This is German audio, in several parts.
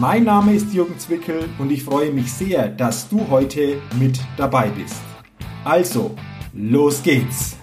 Mein Name ist Jürgen Zwickel und ich freue mich sehr, dass du heute mit dabei bist. Also, los geht's!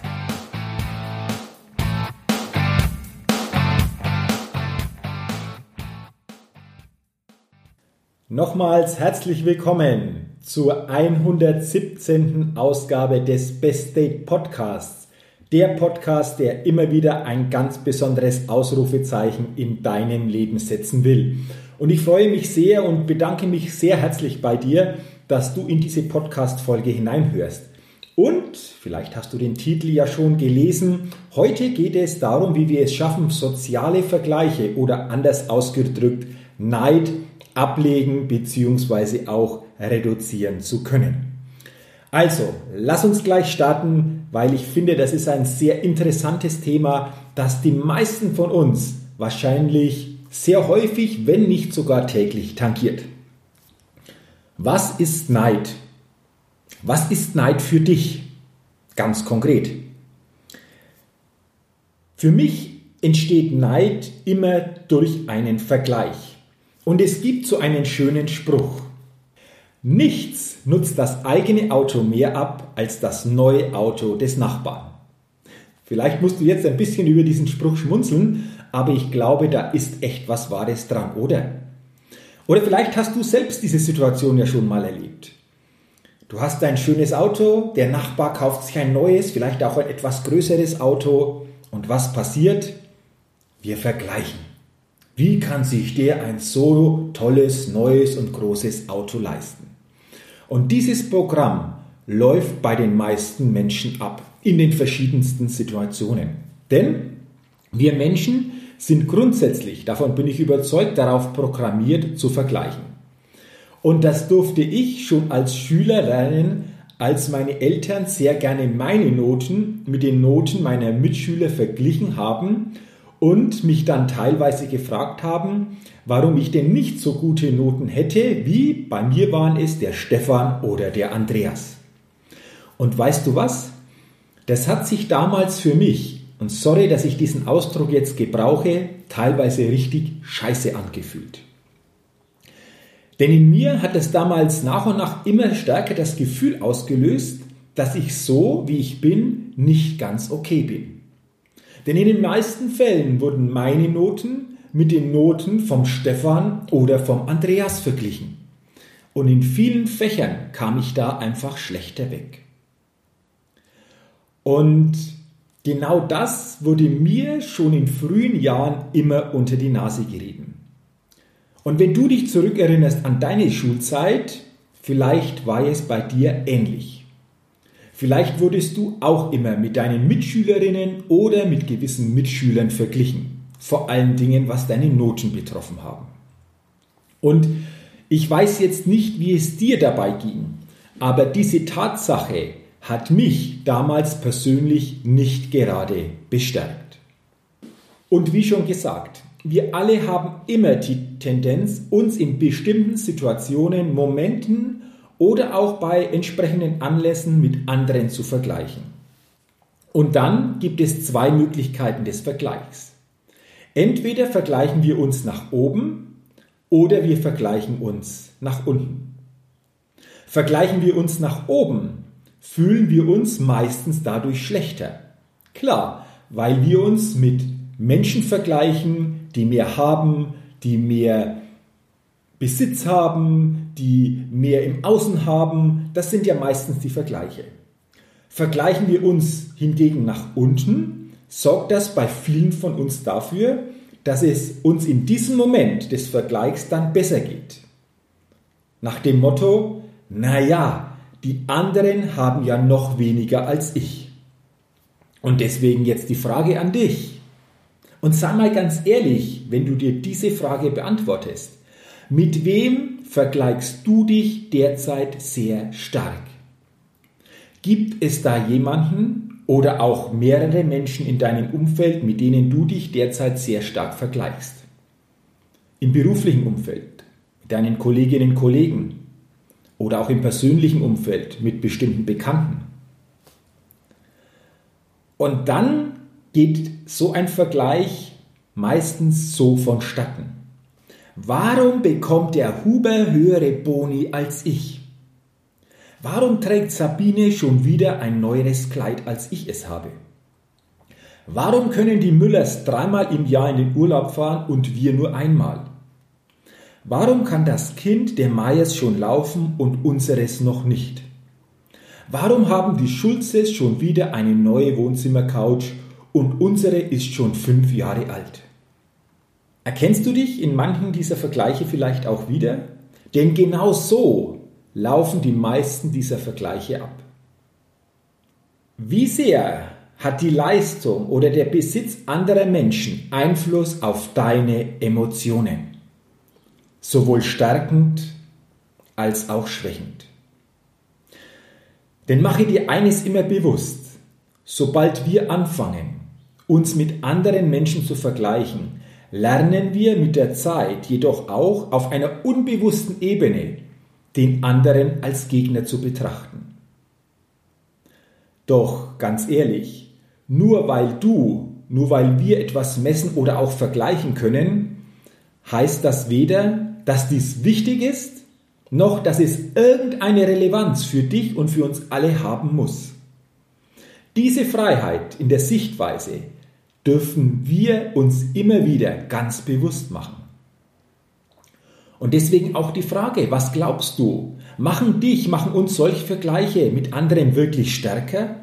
Nochmals herzlich willkommen zur 117. Ausgabe des Best Date Podcasts. Der Podcast, der immer wieder ein ganz besonderes Ausrufezeichen in deinem Leben setzen will. Und ich freue mich sehr und bedanke mich sehr herzlich bei dir, dass du in diese Podcast-Folge hineinhörst. Und vielleicht hast du den Titel ja schon gelesen. Heute geht es darum, wie wir es schaffen, soziale Vergleiche oder anders ausgedrückt Neid ablegen bzw. auch reduzieren zu können. Also, lass uns gleich starten, weil ich finde, das ist ein sehr interessantes Thema, das die meisten von uns wahrscheinlich sehr häufig, wenn nicht sogar täglich tangiert. Was ist Neid? Was ist Neid für dich? Ganz konkret. Für mich entsteht Neid immer durch einen Vergleich. Und es gibt so einen schönen Spruch. Nichts nutzt das eigene Auto mehr ab als das neue Auto des Nachbarn. Vielleicht musst du jetzt ein bisschen über diesen Spruch schmunzeln, aber ich glaube, da ist echt was Wahres dran, oder? Oder vielleicht hast du selbst diese Situation ja schon mal erlebt. Du hast ein schönes Auto, der Nachbar kauft sich ein neues, vielleicht auch ein etwas größeres Auto. Und was passiert? Wir vergleichen. Wie kann sich der ein so tolles, neues und großes Auto leisten? Und dieses Programm läuft bei den meisten Menschen ab, in den verschiedensten Situationen. Denn wir Menschen sind grundsätzlich, davon bin ich überzeugt, darauf programmiert zu vergleichen. Und das durfte ich schon als Schüler lernen, als meine Eltern sehr gerne meine Noten mit den Noten meiner Mitschüler verglichen haben und mich dann teilweise gefragt haben, warum ich denn nicht so gute Noten hätte, wie bei mir waren es der Stefan oder der Andreas. Und weißt du was? Das hat sich damals für mich und sorry, dass ich diesen Ausdruck jetzt gebrauche, teilweise richtig scheiße angefühlt. Denn in mir hat es damals nach und nach immer stärker das Gefühl ausgelöst, dass ich so, wie ich bin, nicht ganz okay bin. Denn in den meisten Fällen wurden meine Noten mit den Noten vom Stefan oder vom Andreas verglichen. Und in vielen Fächern kam ich da einfach schlechter weg. Und Genau das wurde mir schon in frühen Jahren immer unter die Nase gerieben. Und wenn du dich zurückerinnerst an deine Schulzeit, vielleicht war es bei dir ähnlich. Vielleicht wurdest du auch immer mit deinen Mitschülerinnen oder mit gewissen Mitschülern verglichen. Vor allen Dingen, was deine Noten betroffen haben. Und ich weiß jetzt nicht, wie es dir dabei ging, aber diese Tatsache, hat mich damals persönlich nicht gerade bestärkt. Und wie schon gesagt, wir alle haben immer die Tendenz, uns in bestimmten Situationen, Momenten oder auch bei entsprechenden Anlässen mit anderen zu vergleichen. Und dann gibt es zwei Möglichkeiten des Vergleichs. Entweder vergleichen wir uns nach oben oder wir vergleichen uns nach unten. Vergleichen wir uns nach oben, fühlen wir uns meistens dadurch schlechter. Klar, weil wir uns mit Menschen vergleichen, die mehr haben, die mehr Besitz haben, die mehr im Außen haben. Das sind ja meistens die Vergleiche. Vergleichen wir uns hingegen nach unten, sorgt das bei vielen von uns dafür, dass es uns in diesem Moment des Vergleichs dann besser geht. Nach dem Motto, naja, die anderen haben ja noch weniger als ich. Und deswegen jetzt die Frage an dich. Und sei mal ganz ehrlich, wenn du dir diese Frage beantwortest. Mit wem vergleichst du dich derzeit sehr stark? Gibt es da jemanden oder auch mehrere Menschen in deinem Umfeld, mit denen du dich derzeit sehr stark vergleichst? Im beruflichen Umfeld, mit deinen Kolleginnen und Kollegen oder auch im persönlichen Umfeld mit bestimmten Bekannten. Und dann geht so ein Vergleich meistens so vonstatten. Warum bekommt der Huber höhere Boni als ich? Warum trägt Sabine schon wieder ein neueres Kleid, als ich es habe? Warum können die Müllers dreimal im Jahr in den Urlaub fahren und wir nur einmal? Warum kann das Kind der Meyers schon laufen und unseres noch nicht? Warum haben die Schulzes schon wieder eine neue Wohnzimmercouch und unsere ist schon fünf Jahre alt? Erkennst du dich in manchen dieser Vergleiche vielleicht auch wieder? Denn genau so laufen die meisten dieser Vergleiche ab. Wie sehr hat die Leistung oder der Besitz anderer Menschen Einfluss auf deine Emotionen? Sowohl stärkend als auch schwächend. Denn mache dir eines immer bewusst, sobald wir anfangen, uns mit anderen Menschen zu vergleichen, lernen wir mit der Zeit jedoch auch auf einer unbewussten Ebene den anderen als Gegner zu betrachten. Doch ganz ehrlich, nur weil du, nur weil wir etwas messen oder auch vergleichen können, heißt das weder, dass dies wichtig ist, noch dass es irgendeine Relevanz für dich und für uns alle haben muss. Diese Freiheit in der Sichtweise dürfen wir uns immer wieder ganz bewusst machen. Und deswegen auch die Frage, was glaubst du? Machen dich, machen uns solche Vergleiche mit anderen wirklich stärker?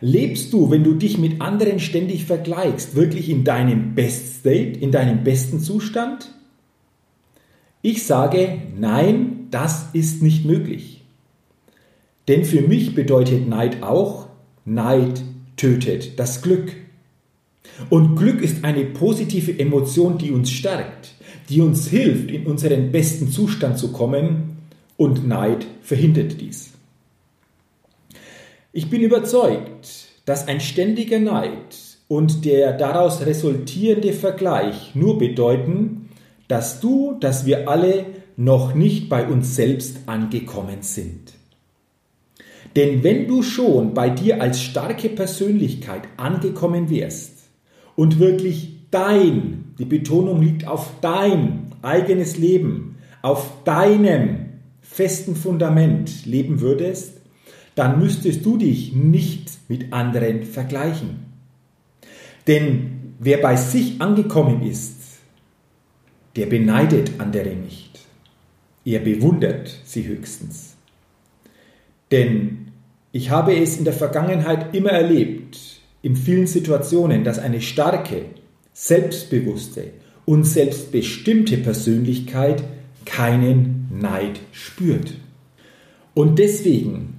Lebst du, wenn du dich mit anderen ständig vergleichst, wirklich in deinem Best State, in deinem besten Zustand? Ich sage, nein, das ist nicht möglich. Denn für mich bedeutet Neid auch, Neid tötet das Glück. Und Glück ist eine positive Emotion, die uns stärkt, die uns hilft, in unseren besten Zustand zu kommen und Neid verhindert dies. Ich bin überzeugt, dass ein ständiger Neid und der daraus resultierende Vergleich nur bedeuten, dass du, dass wir alle noch nicht bei uns selbst angekommen sind. Denn wenn du schon bei dir als starke Persönlichkeit angekommen wärst und wirklich dein, die Betonung liegt auf dein eigenes Leben, auf deinem festen Fundament leben würdest, dann müsstest du dich nicht mit anderen vergleichen. Denn wer bei sich angekommen ist, der beneidet andere nicht. Er bewundert sie höchstens. Denn ich habe es in der Vergangenheit immer erlebt, in vielen Situationen, dass eine starke, selbstbewusste und selbstbestimmte Persönlichkeit keinen Neid spürt. Und deswegen,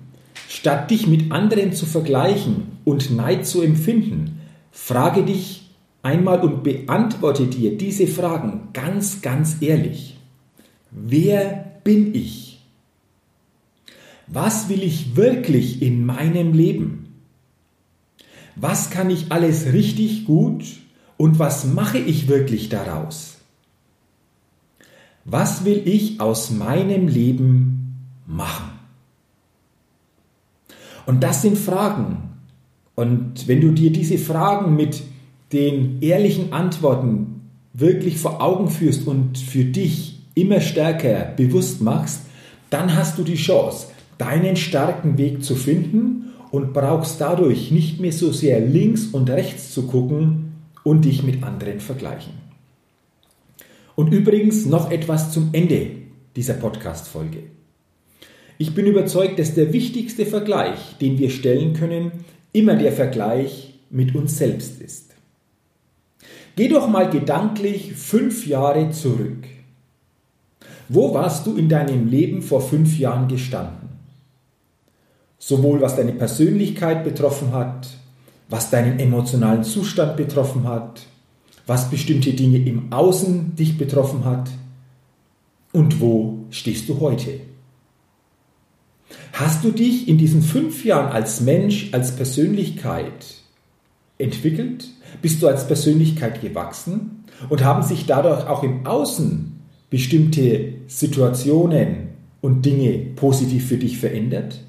statt dich mit anderen zu vergleichen und Neid zu empfinden, frage dich einmal und beantworte dir diese Fragen ganz, ganz ehrlich. Wer bin ich? Was will ich wirklich in meinem Leben? was kann ich alles richtig gut und was mache ich wirklich daraus? Was will ich aus meinem Leben machen? Und das sind Fragen. Und wenn du dir diese Fragen mit den ehrlichen Antworten wirklich vor Augen führst und für dich immer stärker bewusst machst, dann hast du die Chance, deinen starken Weg zu finden und brauchst dadurch nicht mehr so sehr links und rechts zu gucken und dich mit anderen vergleichen. Und übrigens noch etwas zum Ende dieser Podcast-Folge. Ich bin überzeugt, dass der wichtigste Vergleich, den wir stellen können, immer der Vergleich mit uns selbst ist. Geh doch mal gedanklich fünf Jahre zurück. Wo warst du in deinem Leben vor fünf Jahren gestanden? sowohl was deine Persönlichkeit betroffen hat, was deinen emotionalen Zustand betroffen hat, was bestimmte Dinge im Außen dich betroffen hat, und wo stehst du heute? Hast du dich in diesen fünf Jahren als Mensch, als Persönlichkeit entwickelt? Bist du als Persönlichkeit gewachsen? Und haben sich dadurch auch im Außen bestimmte Situationen und Dinge positiv für dich verändert?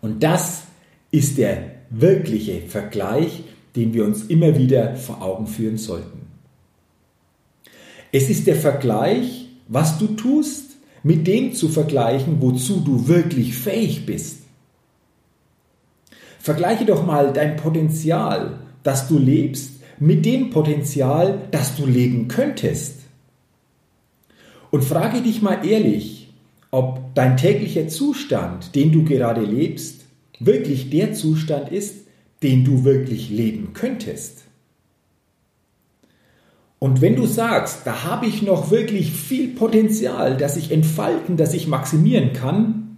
Und das ist der wirkliche Vergleich, den wir uns immer wieder vor Augen führen sollten. Es ist der Vergleich, was du tust, mit dem zu vergleichen, wozu du wirklich fähig bist. Vergleiche doch mal dein Potenzial, das du lebst, mit dem Potenzial, das du leben könntest. Und frage dich mal ehrlich, ob dein täglicher Zustand, den du gerade lebst, wirklich der Zustand ist, den du wirklich leben könntest. Und wenn du sagst, da habe ich noch wirklich viel Potenzial, das ich entfalten, das ich maximieren kann,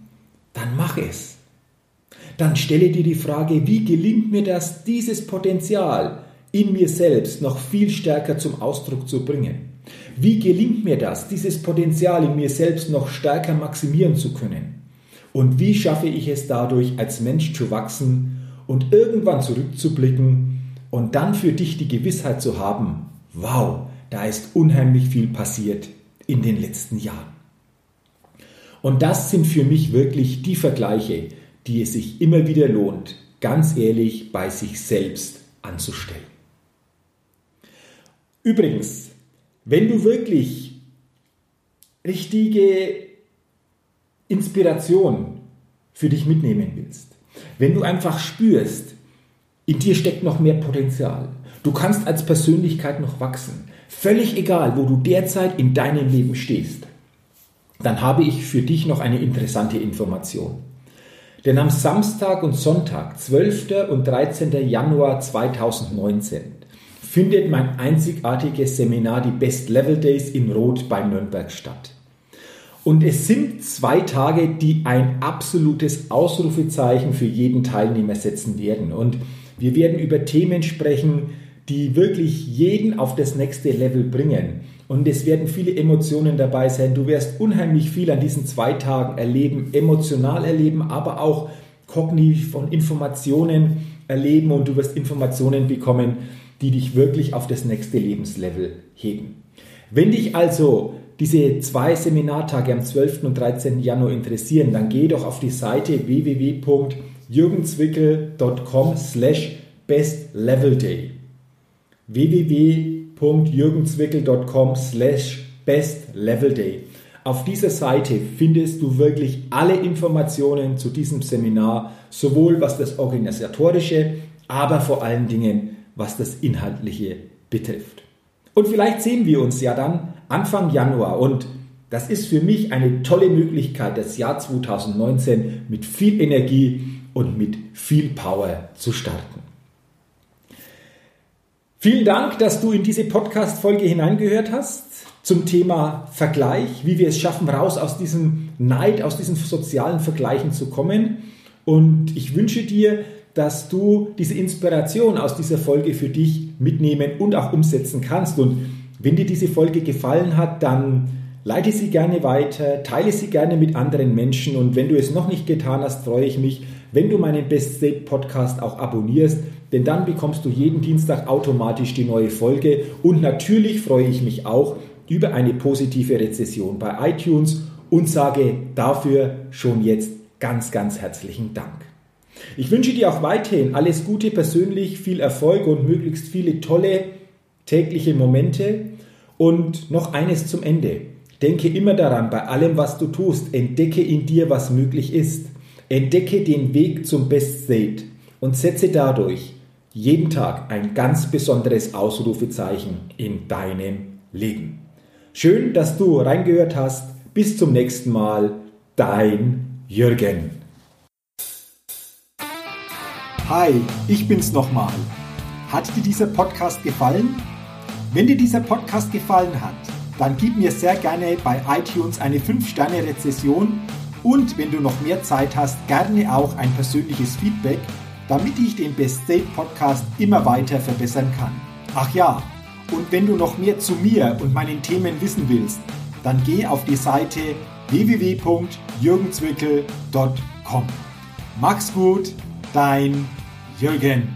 dann mach es. Dann stelle dir die Frage, wie gelingt mir das, dieses Potenzial in mir selbst noch viel stärker zum Ausdruck zu bringen? Wie gelingt mir das, dieses Potenzial in mir selbst noch stärker maximieren zu können? Und wie schaffe ich es dadurch, als Mensch zu wachsen und irgendwann zurückzublicken und dann für dich die Gewissheit zu haben, wow, da ist unheimlich viel passiert in den letzten Jahren. Und das sind für mich wirklich die Vergleiche, die es sich immer wieder lohnt, ganz ehrlich bei sich selbst anzustellen. Übrigens, wenn du wirklich richtige Inspiration für dich mitnehmen willst, wenn du einfach spürst, in dir steckt noch mehr Potenzial, du kannst als Persönlichkeit noch wachsen, völlig egal, wo du derzeit in deinem Leben stehst, dann habe ich für dich noch eine interessante Information. Denn am Samstag und Sonntag, 12. und 13. Januar 2019, findet mein einzigartiges Seminar, die Best Level Days in Rot bei Nürnberg statt. Und es sind zwei Tage, die ein absolutes Ausrufezeichen für jeden Teilnehmer setzen werden. Und wir werden über Themen sprechen, die wirklich jeden auf das nächste Level bringen. Und es werden viele Emotionen dabei sein. Du wirst unheimlich viel an diesen zwei Tagen erleben, emotional erleben, aber auch kognitiv von Informationen erleben und du wirst Informationen bekommen, die dich wirklich auf das nächste Lebenslevel heben. Wenn dich also diese zwei Seminartage am 12. und 13. Januar interessieren, dann geh doch auf die Seite www.jürgenzwickel.com slash bestlevelday www.jürgenzwickel.com slash bestlevelday. Auf dieser Seite findest du wirklich alle Informationen zu diesem Seminar, sowohl was das Organisatorische, aber vor allen Dingen was das Inhaltliche betrifft. Und vielleicht sehen wir uns ja dann Anfang Januar und das ist für mich eine tolle Möglichkeit, das Jahr 2019 mit viel Energie und mit viel Power zu starten. Vielen Dank, dass du in diese Podcast-Folge hineingehört hast zum Thema Vergleich, wie wir es schaffen, raus aus diesem Neid, aus diesen sozialen Vergleichen zu kommen. Und ich wünsche dir, dass du diese Inspiration aus dieser Folge für dich mitnehmen und auch umsetzen kannst. Und wenn dir diese Folge gefallen hat, dann leite sie gerne weiter, teile sie gerne mit anderen Menschen. Und wenn du es noch nicht getan hast, freue ich mich, wenn du meinen Best State Podcast auch abonnierst denn dann bekommst du jeden Dienstag automatisch die neue Folge und natürlich freue ich mich auch über eine positive Rezession bei iTunes und sage dafür schon jetzt ganz, ganz herzlichen Dank. Ich wünsche dir auch weiterhin alles Gute persönlich, viel Erfolg und möglichst viele tolle tägliche Momente. Und noch eines zum Ende. Denke immer daran, bei allem, was du tust, entdecke in dir, was möglich ist. Entdecke den Weg zum Best State und setze dadurch jeden Tag ein ganz besonderes Ausrufezeichen in deinem Leben. Schön, dass du reingehört hast. Bis zum nächsten Mal. Dein Jürgen. Hi, ich bin's nochmal. Hat dir dieser Podcast gefallen? Wenn dir dieser Podcast gefallen hat, dann gib mir sehr gerne bei iTunes eine 5-Sterne-Rezession und wenn du noch mehr Zeit hast, gerne auch ein persönliches Feedback damit ich den Best Date Podcast immer weiter verbessern kann. Ach ja, und wenn du noch mehr zu mir und meinen Themen wissen willst, dann geh auf die Seite www.jürgenzwickel.com. Max gut, dein Jürgen.